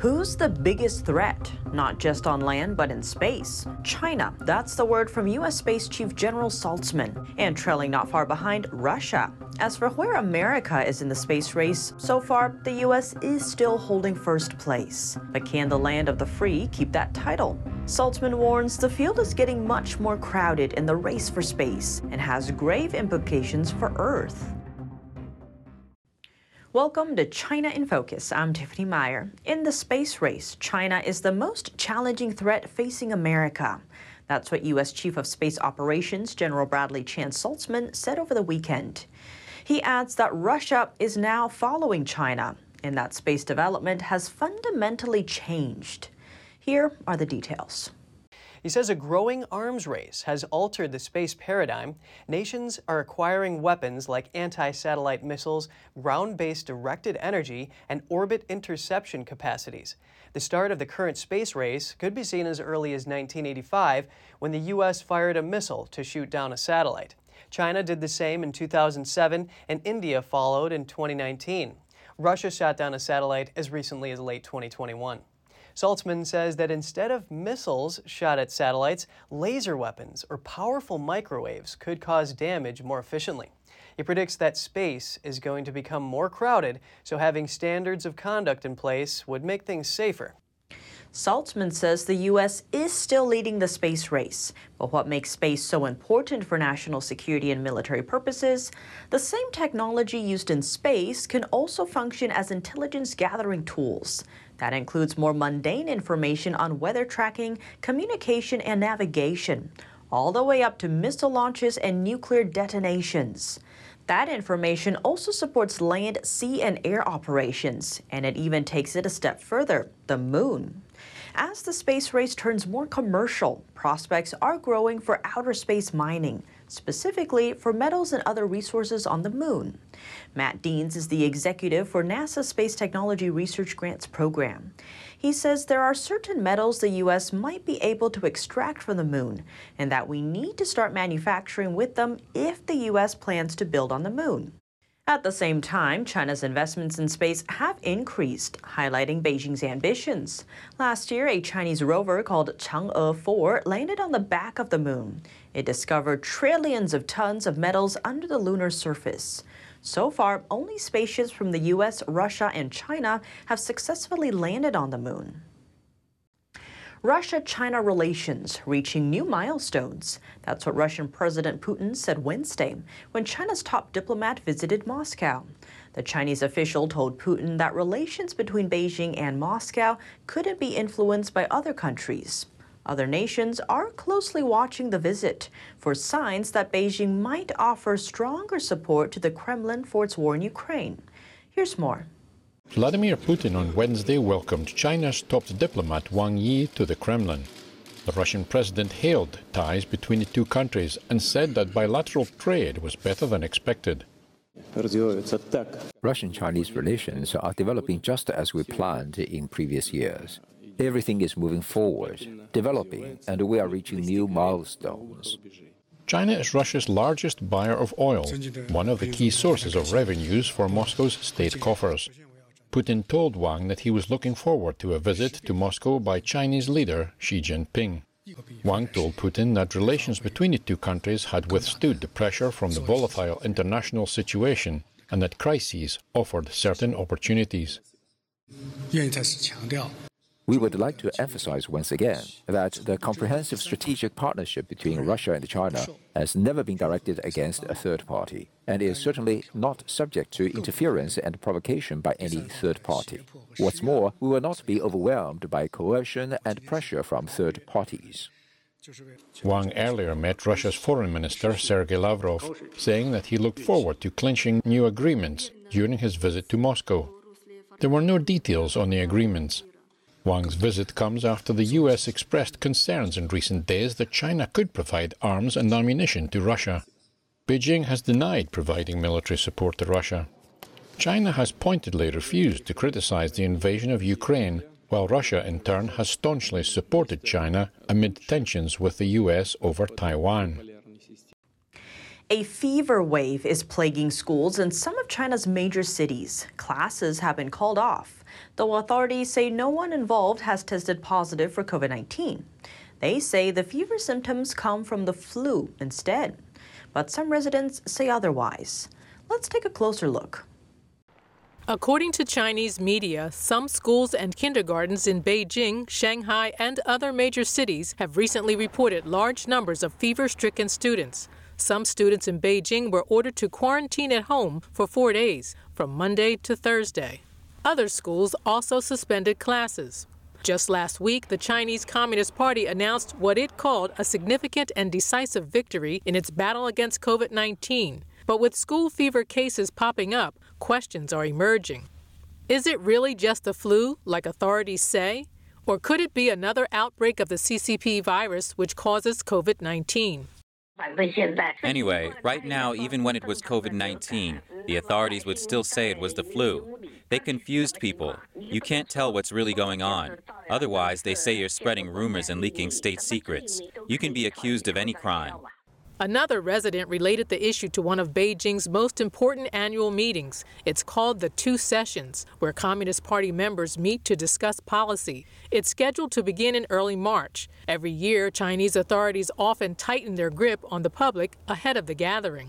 Who's the biggest threat? Not just on land, but in space. China, that's the word from U.S. Space Chief General Saltzman. And trailing not far behind, Russia. As for where America is in the space race, so far, the U.S. is still holding first place. But can the land of the free keep that title? Saltzman warns the field is getting much more crowded in the race for space and has grave implications for Earth. Welcome to China in Focus. I'm Tiffany Meyer. In the space race, China is the most challenging threat facing America. That's what U.S. Chief of Space Operations General Bradley Chance Saltzman said over the weekend. He adds that Russia is now following China and that space development has fundamentally changed. Here are the details. He says a growing arms race has altered the space paradigm. Nations are acquiring weapons like anti satellite missiles, ground based directed energy, and orbit interception capacities. The start of the current space race could be seen as early as 1985 when the U.S. fired a missile to shoot down a satellite. China did the same in 2007, and India followed in 2019. Russia shot down a satellite as recently as late 2021. Saltzman says that instead of missiles shot at satellites, laser weapons or powerful microwaves could cause damage more efficiently. He predicts that space is going to become more crowded, so having standards of conduct in place would make things safer. Saltzman says the U.S. is still leading the space race. But what makes space so important for national security and military purposes? The same technology used in space can also function as intelligence gathering tools. That includes more mundane information on weather tracking, communication, and navigation, all the way up to missile launches and nuclear detonations. That information also supports land, sea, and air operations, and it even takes it a step further the moon. As the space race turns more commercial, prospects are growing for outer space mining, specifically for metals and other resources on the moon. Matt Deans is the executive for NASA's Space Technology Research Grants Program. He says there are certain metals the U.S. might be able to extract from the moon, and that we need to start manufacturing with them if the U.S. plans to build on the moon. At the same time, China's investments in space have increased, highlighting Beijing's ambitions. Last year, a Chinese rover called Chang'e 4 landed on the back of the moon. It discovered trillions of tons of metals under the lunar surface. So far, only spaceships from the US, Russia, and China have successfully landed on the moon. Russia China relations reaching new milestones. That's what Russian President Putin said Wednesday when China's top diplomat visited Moscow. The Chinese official told Putin that relations between Beijing and Moscow couldn't be influenced by other countries. Other nations are closely watching the visit for signs that Beijing might offer stronger support to the Kremlin for its war in Ukraine. Here's more. Vladimir Putin on Wednesday welcomed China's top diplomat Wang Yi to the Kremlin. The Russian president hailed ties between the two countries and said that bilateral trade was better than expected. Russian Chinese relations are developing just as we planned in previous years. Everything is moving forward, developing, and we are reaching new milestones. China is Russia's largest buyer of oil, one of the key sources of revenues for Moscow's state coffers. Putin told Wang that he was looking forward to a visit to Moscow by Chinese leader Xi Jinping. Wang told Putin that relations between the two countries had withstood the pressure from the volatile international situation and that crises offered certain opportunities. We would like to emphasize once again that the comprehensive strategic partnership between Russia and China has never been directed against a third party and is certainly not subject to interference and provocation by any third party. What's more, we will not be overwhelmed by coercion and pressure from third parties. Wang earlier met Russia's foreign minister Sergei Lavrov, saying that he looked forward to clinching new agreements during his visit to Moscow. There were no details on the agreements. Wang's visit comes after the U.S. expressed concerns in recent days that China could provide arms and ammunition to Russia. Beijing has denied providing military support to Russia. China has pointedly refused to criticize the invasion of Ukraine, while Russia in turn has staunchly supported China amid tensions with the U.S. over Taiwan. A fever wave is plaguing schools in some of China's major cities. Classes have been called off. Though authorities say no one involved has tested positive for COVID 19. They say the fever symptoms come from the flu instead, but some residents say otherwise. Let's take a closer look. According to Chinese media, some schools and kindergartens in Beijing, Shanghai, and other major cities have recently reported large numbers of fever stricken students. Some students in Beijing were ordered to quarantine at home for four days, from Monday to Thursday. Other schools also suspended classes. Just last week, the Chinese Communist Party announced what it called a significant and decisive victory in its battle against COVID 19. But with school fever cases popping up, questions are emerging. Is it really just the flu, like authorities say? Or could it be another outbreak of the CCP virus which causes COVID 19? Anyway, right now, even when it was COVID 19, the authorities would still say it was the flu. They confused people. You can't tell what's really going on. Otherwise, they say you're spreading rumors and leaking state secrets. You can be accused of any crime. Another resident related the issue to one of Beijing's most important annual meetings. It's called the Two Sessions, where Communist Party members meet to discuss policy. It's scheduled to begin in early March. Every year, Chinese authorities often tighten their grip on the public ahead of the gathering.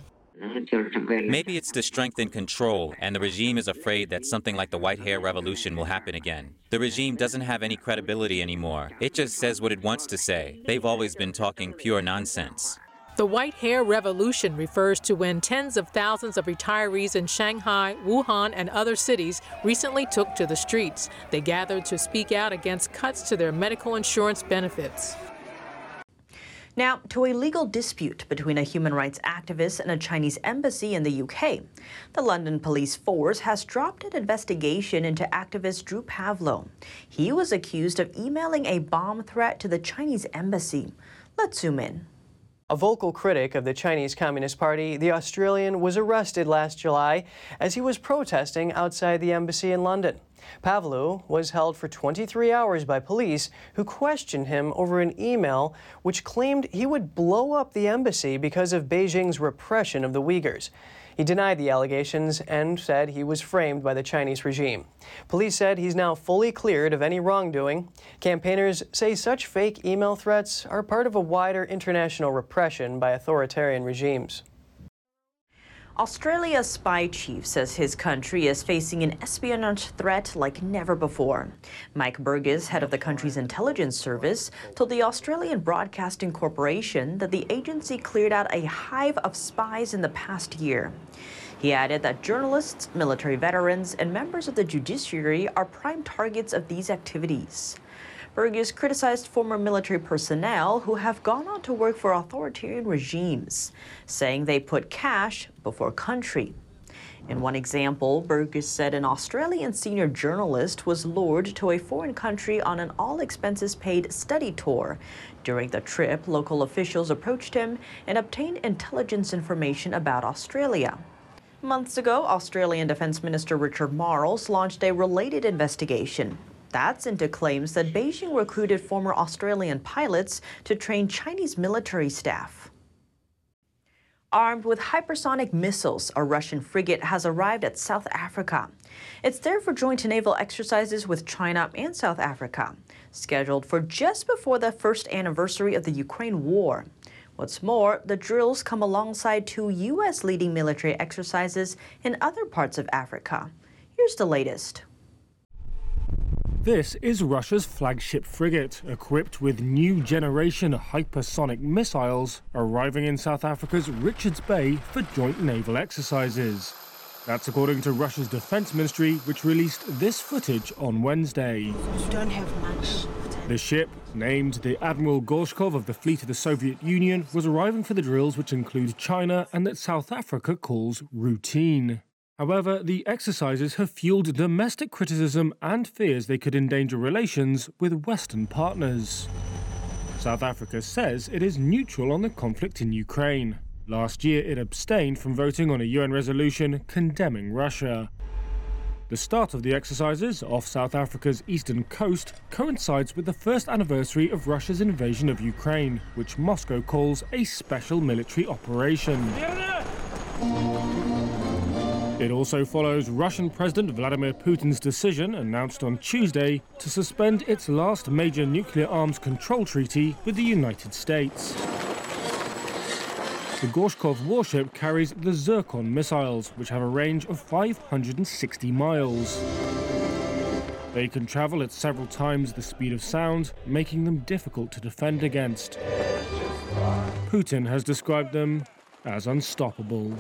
Maybe it's to strengthen control, and the regime is afraid that something like the White Hair Revolution will happen again. The regime doesn't have any credibility anymore. It just says what it wants to say. They've always been talking pure nonsense. The White Hair Revolution refers to when tens of thousands of retirees in Shanghai, Wuhan, and other cities recently took to the streets. They gathered to speak out against cuts to their medical insurance benefits. Now, to a legal dispute between a human rights activist and a Chinese embassy in the UK. The London police force has dropped an investigation into activist Drew Pavlou. He was accused of emailing a bomb threat to the Chinese embassy. Let's zoom in. A vocal critic of the Chinese Communist Party, the Australian was arrested last July as he was protesting outside the embassy in London. Pavlou was held for 23 hours by police who questioned him over an email which claimed he would blow up the embassy because of Beijing's repression of the Uyghurs. He denied the allegations and said he was framed by the Chinese regime. Police said he's now fully cleared of any wrongdoing. Campaigners say such fake email threats are part of a wider international repression by authoritarian regimes. Australia's spy chief says his country is facing an espionage threat like never before. Mike Burgess, head of the country's intelligence service, told the Australian Broadcasting Corporation that the agency cleared out a hive of spies in the past year. He added that journalists, military veterans, and members of the judiciary are prime targets of these activities. Burgess criticized former military personnel who have gone on to work for authoritarian regimes, saying they put cash before country. In one example, Burgess said an Australian senior journalist was lured to a foreign country on an all expenses paid study tour. During the trip, local officials approached him and obtained intelligence information about Australia. Months ago, Australian Defence Minister Richard Marles launched a related investigation. That's into claims that Beijing recruited former Australian pilots to train Chinese military staff. Armed with hypersonic missiles, a Russian frigate has arrived at South Africa. It's there for joint naval exercises with China and South Africa, scheduled for just before the first anniversary of the Ukraine war. What's more, the drills come alongside two U.S. leading military exercises in other parts of Africa. Here's the latest. This is Russia's flagship frigate, equipped with new generation hypersonic missiles, arriving in South Africa's Richards Bay for joint naval exercises. That's according to Russia's defense ministry, which released this footage on Wednesday. You don't have much. The ship, named the Admiral Gorshkov of the fleet of the Soviet Union, was arriving for the drills which include China and that South Africa calls routine. However, the exercises have fueled domestic criticism and fears they could endanger relations with Western partners. South Africa says it is neutral on the conflict in Ukraine. Last year, it abstained from voting on a UN resolution condemning Russia. The start of the exercises off South Africa's eastern coast coincides with the first anniversary of Russia's invasion of Ukraine, which Moscow calls a special military operation. It also follows Russian President Vladimir Putin's decision, announced on Tuesday, to suspend its last major nuclear arms control treaty with the United States. The Gorshkov warship carries the Zircon missiles, which have a range of 560 miles. They can travel at several times the speed of sound, making them difficult to defend against. Putin has described them as unstoppable.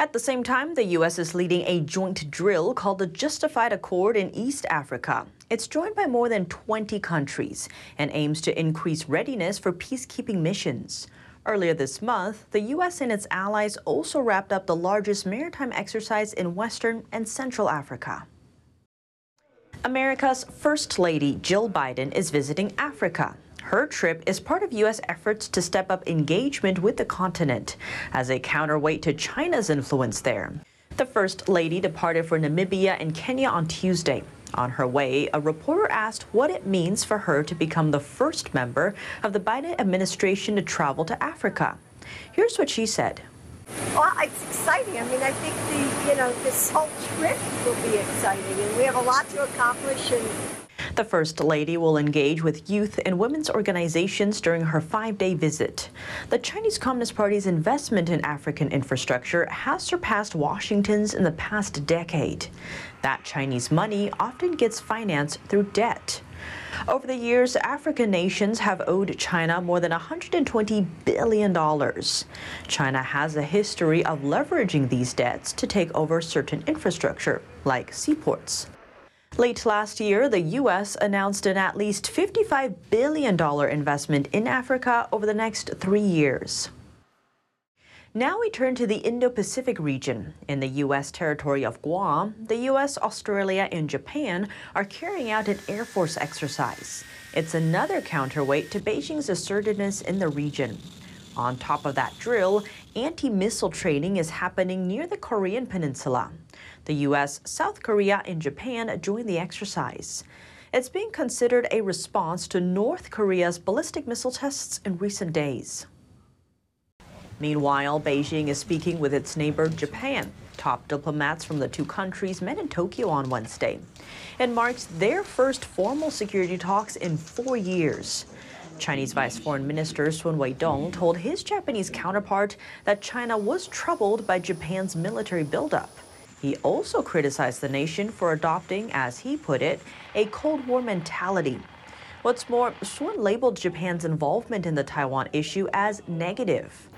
At the same time, the U.S. is leading a joint drill called the Justified Accord in East Africa. It's joined by more than 20 countries and aims to increase readiness for peacekeeping missions. Earlier this month, the U.S. and its allies also wrapped up the largest maritime exercise in Western and Central Africa. America's First Lady Jill Biden is visiting Africa. Her trip is part of U.S. efforts to step up engagement with the continent as a counterweight to China's influence there. The First Lady departed for Namibia and Kenya on Tuesday. On her way, a reporter asked what it means for her to become the first member of the Biden administration to travel to Africa. Here's what she said. Well, it's exciting. I mean, I think the you know this whole trip will be exciting, and we have a lot to accomplish. And the First Lady will engage with youth and women's organizations during her five day visit. The Chinese Communist Party's investment in African infrastructure has surpassed Washington's in the past decade. That Chinese money often gets financed through debt. Over the years, African nations have owed China more than $120 billion. China has a history of leveraging these debts to take over certain infrastructure, like seaports. Late last year, the U.S. announced an at least $55 billion investment in Africa over the next three years. Now we turn to the Indo Pacific region. In the U.S. territory of Guam, the U.S., Australia, and Japan are carrying out an Air Force exercise. It's another counterweight to Beijing's assertiveness in the region. On top of that drill, anti missile training is happening near the Korean Peninsula. The U.S., South Korea, and Japan joined the exercise. It's being considered a response to North Korea's ballistic missile tests in recent days. Meanwhile, Beijing is speaking with its neighbor Japan. Top diplomats from the two countries met in Tokyo on Wednesday. It marks their first formal security talks in four years. Chinese Vice Foreign Minister Sun Weidong told his Japanese counterpart that China was troubled by Japan's military buildup. He also criticized the nation for adopting, as he put it, a Cold War mentality. What's more, Sun labeled Japan's involvement in the Taiwan issue as negative.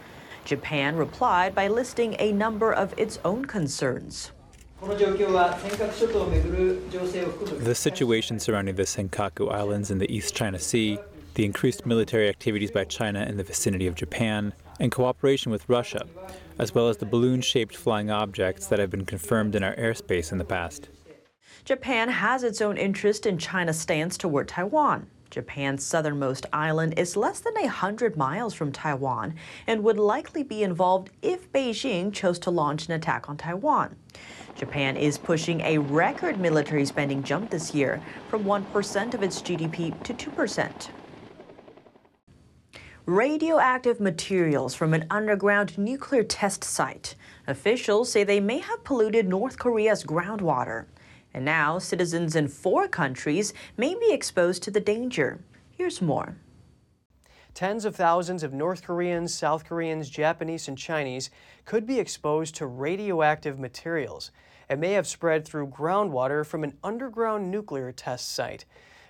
Japan replied by listing a number of its own concerns. The situation surrounding the Senkaku Islands in the East China Sea, the increased military activities by China in the vicinity of Japan, and cooperation with Russia, as well as the balloon shaped flying objects that have been confirmed in our airspace in the past. Japan has its own interest in China's stance toward Taiwan. Japan's southernmost island is less than 100 miles from Taiwan and would likely be involved if Beijing chose to launch an attack on Taiwan. Japan is pushing a record military spending jump this year from 1% of its GDP to 2% radioactive materials from an underground nuclear test site. Officials say they may have polluted North Korea's groundwater. And now, citizens in four countries may be exposed to the danger. Here's more. Tens of thousands of North Koreans, South Koreans, Japanese, and Chinese could be exposed to radioactive materials. It may have spread through groundwater from an underground nuclear test site.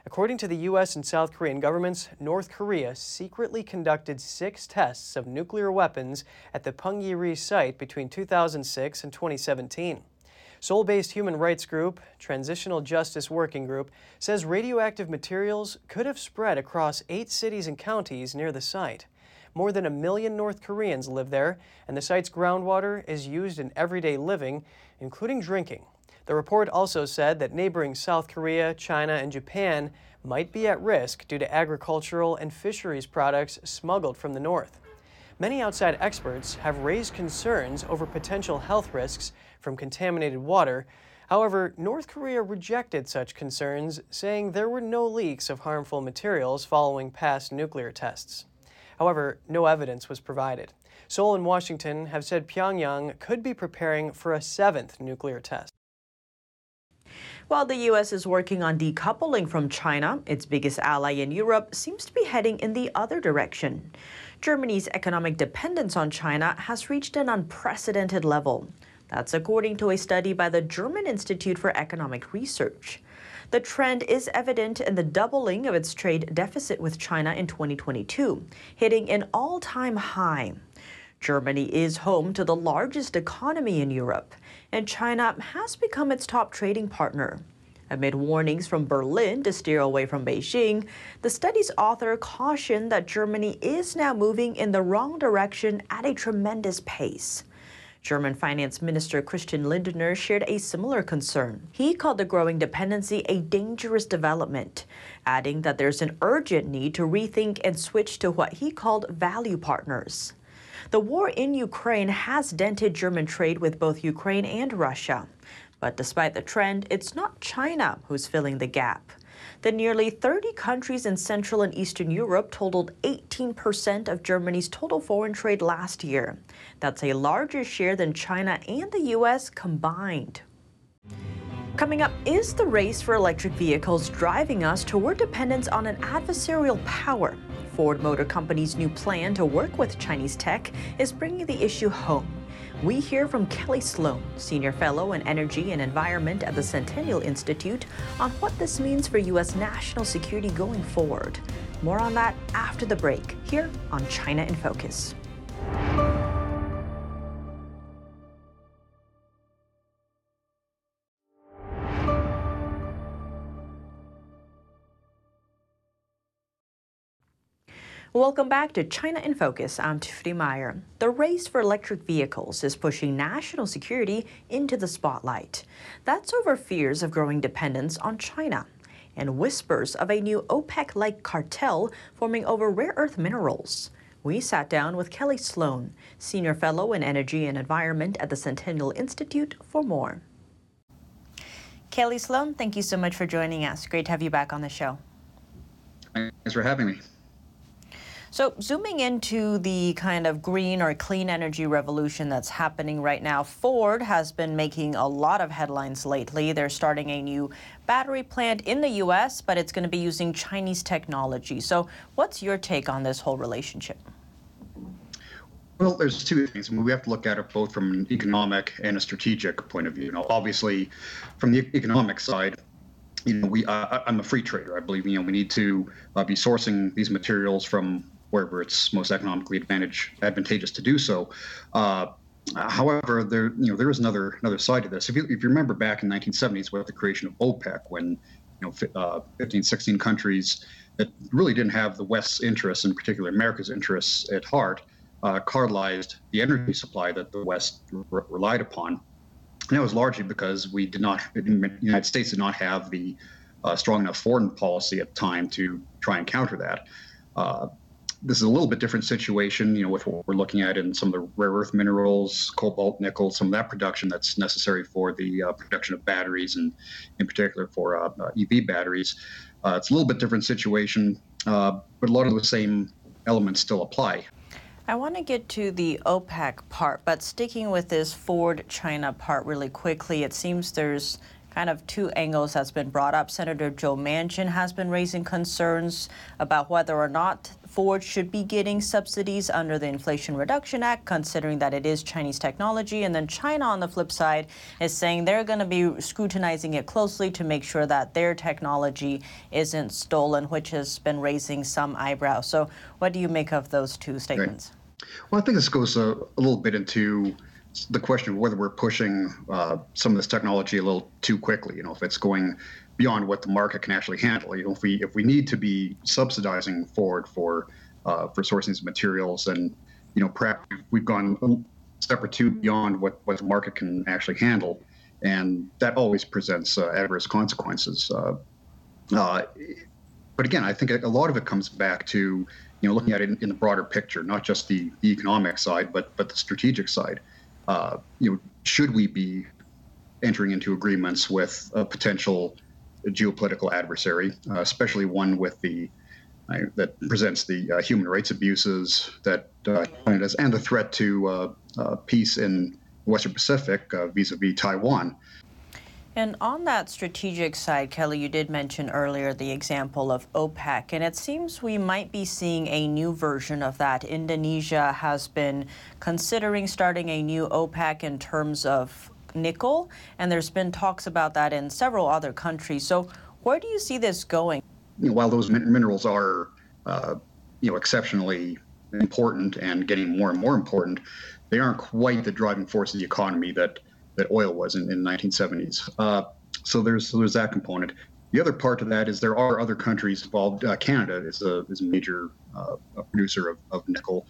According to the U.S. and South Korean governments, North Korea secretly conducted six tests of nuclear weapons at the Punggye-ri site between 2006 and 2017. Seoul based human rights group, Transitional Justice Working Group, says radioactive materials could have spread across eight cities and counties near the site. More than a million North Koreans live there, and the site's groundwater is used in everyday living, including drinking. The report also said that neighboring South Korea, China, and Japan might be at risk due to agricultural and fisheries products smuggled from the north. Many outside experts have raised concerns over potential health risks from contaminated water. However, North Korea rejected such concerns, saying there were no leaks of harmful materials following past nuclear tests. However, no evidence was provided. Seoul and Washington have said Pyongyang could be preparing for a seventh nuclear test. While the U.S. is working on decoupling from China, its biggest ally in Europe seems to be heading in the other direction. Germany's economic dependence on China has reached an unprecedented level. That's according to a study by the German Institute for Economic Research. The trend is evident in the doubling of its trade deficit with China in 2022, hitting an all time high. Germany is home to the largest economy in Europe, and China has become its top trading partner. Amid warnings from Berlin to steer away from Beijing, the study's author cautioned that Germany is now moving in the wrong direction at a tremendous pace. German Finance Minister Christian Lindner shared a similar concern. He called the growing dependency a dangerous development, adding that there's an urgent need to rethink and switch to what he called value partners. The war in Ukraine has dented German trade with both Ukraine and Russia. But despite the trend, it's not China who's filling the gap. The nearly 30 countries in Central and Eastern Europe totaled 18% of Germany's total foreign trade last year. That's a larger share than China and the U.S. combined. Coming up, is the race for electric vehicles driving us toward dependence on an adversarial power? Ford Motor Company's new plan to work with Chinese tech is bringing the issue home. We hear from Kelly Sloan, Senior Fellow in Energy and Environment at the Centennial Institute, on what this means for U.S. national security going forward. More on that after the break, here on China in Focus. Welcome back to China in Focus. I'm Tiffany Meyer. The race for electric vehicles is pushing national security into the spotlight. That's over fears of growing dependence on China and whispers of a new OPEC like cartel forming over rare earth minerals. We sat down with Kelly Sloan, Senior Fellow in Energy and Environment at the Centennial Institute, for more. Kelly Sloan, thank you so much for joining us. Great to have you back on the show. Thanks for having me. So, zooming into the kind of green or clean energy revolution that's happening right now, Ford has been making a lot of headlines lately. They're starting a new battery plant in the U.S., but it's going to be using Chinese technology. So, what's your take on this whole relationship? Well, there's two things. I mean, we have to look at it both from an economic and a strategic point of view. Now, obviously, from the economic side, you know, we I'm a free trader. I believe you know we need to uh, be sourcing these materials from wherever it's most economically advantage, advantageous to do so. Uh, however, there you know there is another another side to this. If you, if you remember back in 1970s with the creation of OPEC, when you know uh, 15, 16 countries that really didn't have the West's interests, in particular America's interests, at heart, uh, cartelized the energy supply that the West re- relied upon. And that was largely because we did not, the United States did not have the uh, strong enough foreign policy at the time to try and counter that. Uh, this is a little bit different situation, you know, with what we're looking at in some of the rare earth minerals, cobalt, nickel, some of that production that's necessary for the uh, production of batteries and in particular for uh, uh EV batteries. Uh, it's a little bit different situation, uh, but a lot of the same elements still apply. I want to get to the OPEC part, but sticking with this Ford China part really quickly, it seems there's kind of two angles that's been brought up. Senator Joe Manchin has been raising concerns about whether or not Ford should be getting subsidies under the Inflation Reduction Act, considering that it is Chinese technology. And then China, on the flip side, is saying they're going to be scrutinizing it closely to make sure that their technology isn't stolen, which has been raising some eyebrows. So, what do you make of those two statements? Right. Well, I think this goes a, a little bit into the question of whether we're pushing uh, some of this technology a little too quickly. You know, if it's going beyond what the market can actually handle. You know, if we if we need to be subsidizing Ford for uh, for sourcing these materials, and you know, perhaps we've gone a step or two beyond what what the market can actually handle, and that always presents uh, adverse consequences. Uh, uh but again, I think a lot of it comes back to you know looking at it in, in the broader picture, not just the, the economic side, but but the strategic side uh, you know, should we be entering into agreements with a potential geopolitical adversary, uh, especially one with the that presents the uh, human rights abuses that uh, China does and the threat to uh, uh, peace in Western Pacific vis a vis Taiwan. And on that strategic side, Kelly, you did mention earlier the example of OPEC, and it seems we might be seeing a new version of that. Indonesia has been considering starting a new OPEC in terms of nickel, and there's been talks about that in several other countries. So, where do you see this going? You know, while those min- minerals are, uh, you know, exceptionally important and getting more and more important, they aren't quite the driving force of the economy that that oil was in, in the 1970s. Uh, so there's so there's that component. The other part of that is there are other countries involved. Uh, Canada is a is a major uh, producer of, of nickel.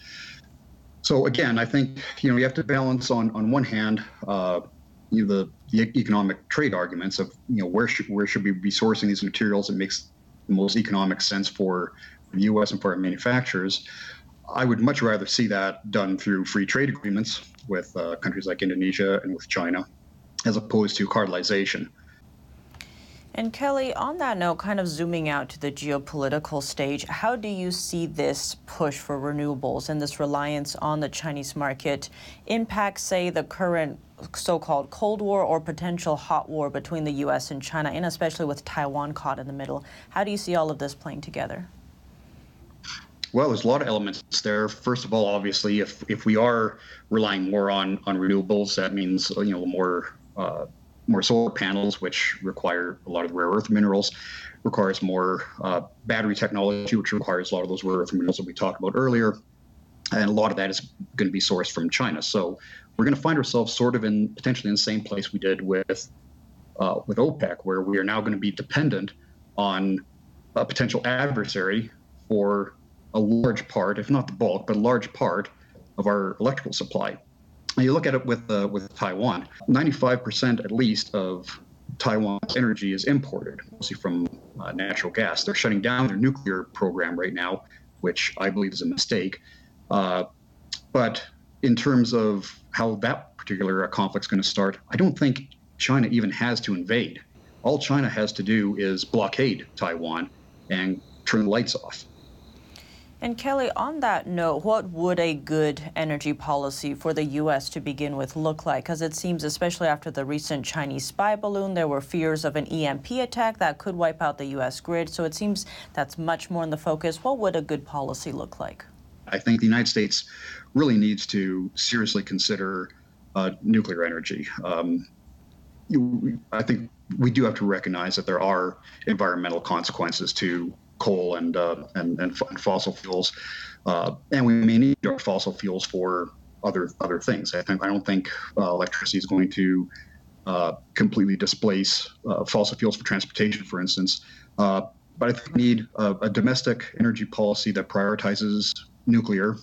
So again, I think you know you have to balance on on one hand, uh, you know, the, the economic trade arguments of you know where should where should we be sourcing these materials that makes the most economic sense for the U.S. and for our manufacturers. I would much rather see that done through free trade agreements with uh, countries like Indonesia and with China, as opposed to cartelization. And Kelly, on that note, kind of zooming out to the geopolitical stage, how do you see this push for renewables and this reliance on the Chinese market impact, say, the current so called Cold War or potential hot war between the U.S. and China, and especially with Taiwan caught in the middle? How do you see all of this playing together? Well, there's a lot of elements there. First of all, obviously, if if we are relying more on on renewables, that means you know more uh, more solar panels, which require a lot of rare earth minerals, requires more uh, battery technology, which requires a lot of those rare earth minerals that we talked about earlier, and a lot of that is going to be sourced from China. So we're going to find ourselves sort of in potentially in the same place we did with uh, with OPEC, where we are now going to be dependent on a potential adversary for a large part, if not the bulk, but a large part of our electrical supply. And you look at it with uh, with Taiwan, 95% at least of Taiwan's energy is imported, mostly from uh, natural gas. They're shutting down their nuclear program right now, which I believe is a mistake. Uh, but in terms of how that particular uh, conflict's going to start, I don't think China even has to invade. All China has to do is blockade Taiwan and turn the lights off. And Kelly, on that note, what would a good energy policy for the U.S. to begin with look like? Because it seems, especially after the recent Chinese spy balloon, there were fears of an EMP attack that could wipe out the U.S. grid. So it seems that's much more in the focus. What would a good policy look like? I think the United States really needs to seriously consider uh, nuclear energy. Um, I think we do have to recognize that there are environmental consequences to coal and uh, and, and, and, fossil fuels, uh, and we may need our fossil fuels for other other things. I think I don't think uh, electricity is going to uh, completely displace uh, fossil fuels for transportation, for instance. Uh, but I think we need a, a, domestic energy policy that prioritizes nuclear,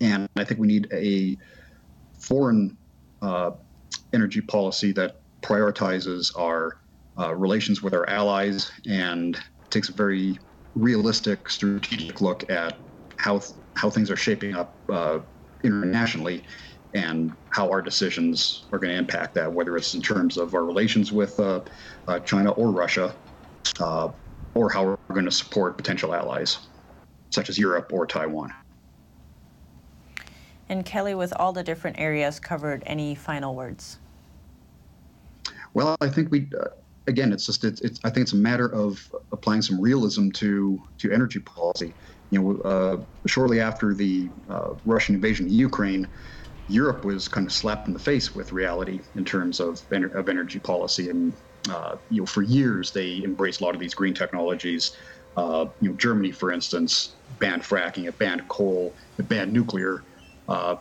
and I think we need a foreign energy policy that prioritizes our relations with our allies and takes a very realistic, strategic look at how how things are shaping up uh, internationally, and how our decisions are going to impact that, whether it's in terms of our relations with uh, uh, China or Russia, uh, or how we're going to support potential allies, such as Europe or Taiwan. And Kelly, with all the different areas covered, any final words? Well, I think we uh, again, it's just it's, it's, I think it's a matter of applying some realism to to energy policy. You know, uh, shortly after the uh, Russian invasion of Ukraine, Europe was kind of slapped in the face with reality in terms of of energy policy, and uh, you know, for years they embraced a lot of these green technologies. Uh, you know, Germany, for instance, banned fracking, it banned coal, it banned nuclear, uh,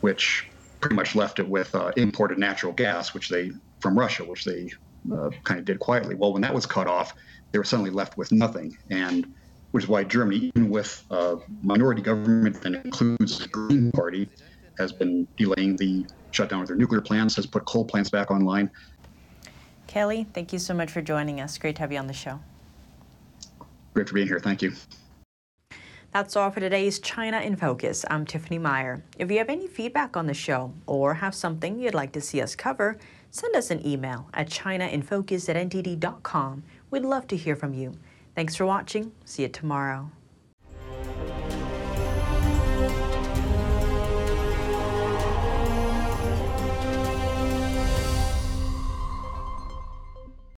which pretty much left it with uh, imported natural gas, which they from Russia, which they uh, kind of did quietly. Well, when that was cut off, they were suddenly left with nothing, and which is why Germany, even with a minority government that includes the Green Party, has been delaying the shutdown of their nuclear plants, has put coal plants back online. Kelly, thank you so much for joining us. Great to have you on the show. Great for being here. Thank you. That's all for today's China in Focus. I'm Tiffany Meyer. If you have any feedback on the show or have something you'd like to see us cover, send us an email at chinainfocus at ntd.com. We'd love to hear from you. Thanks for watching. See you tomorrow.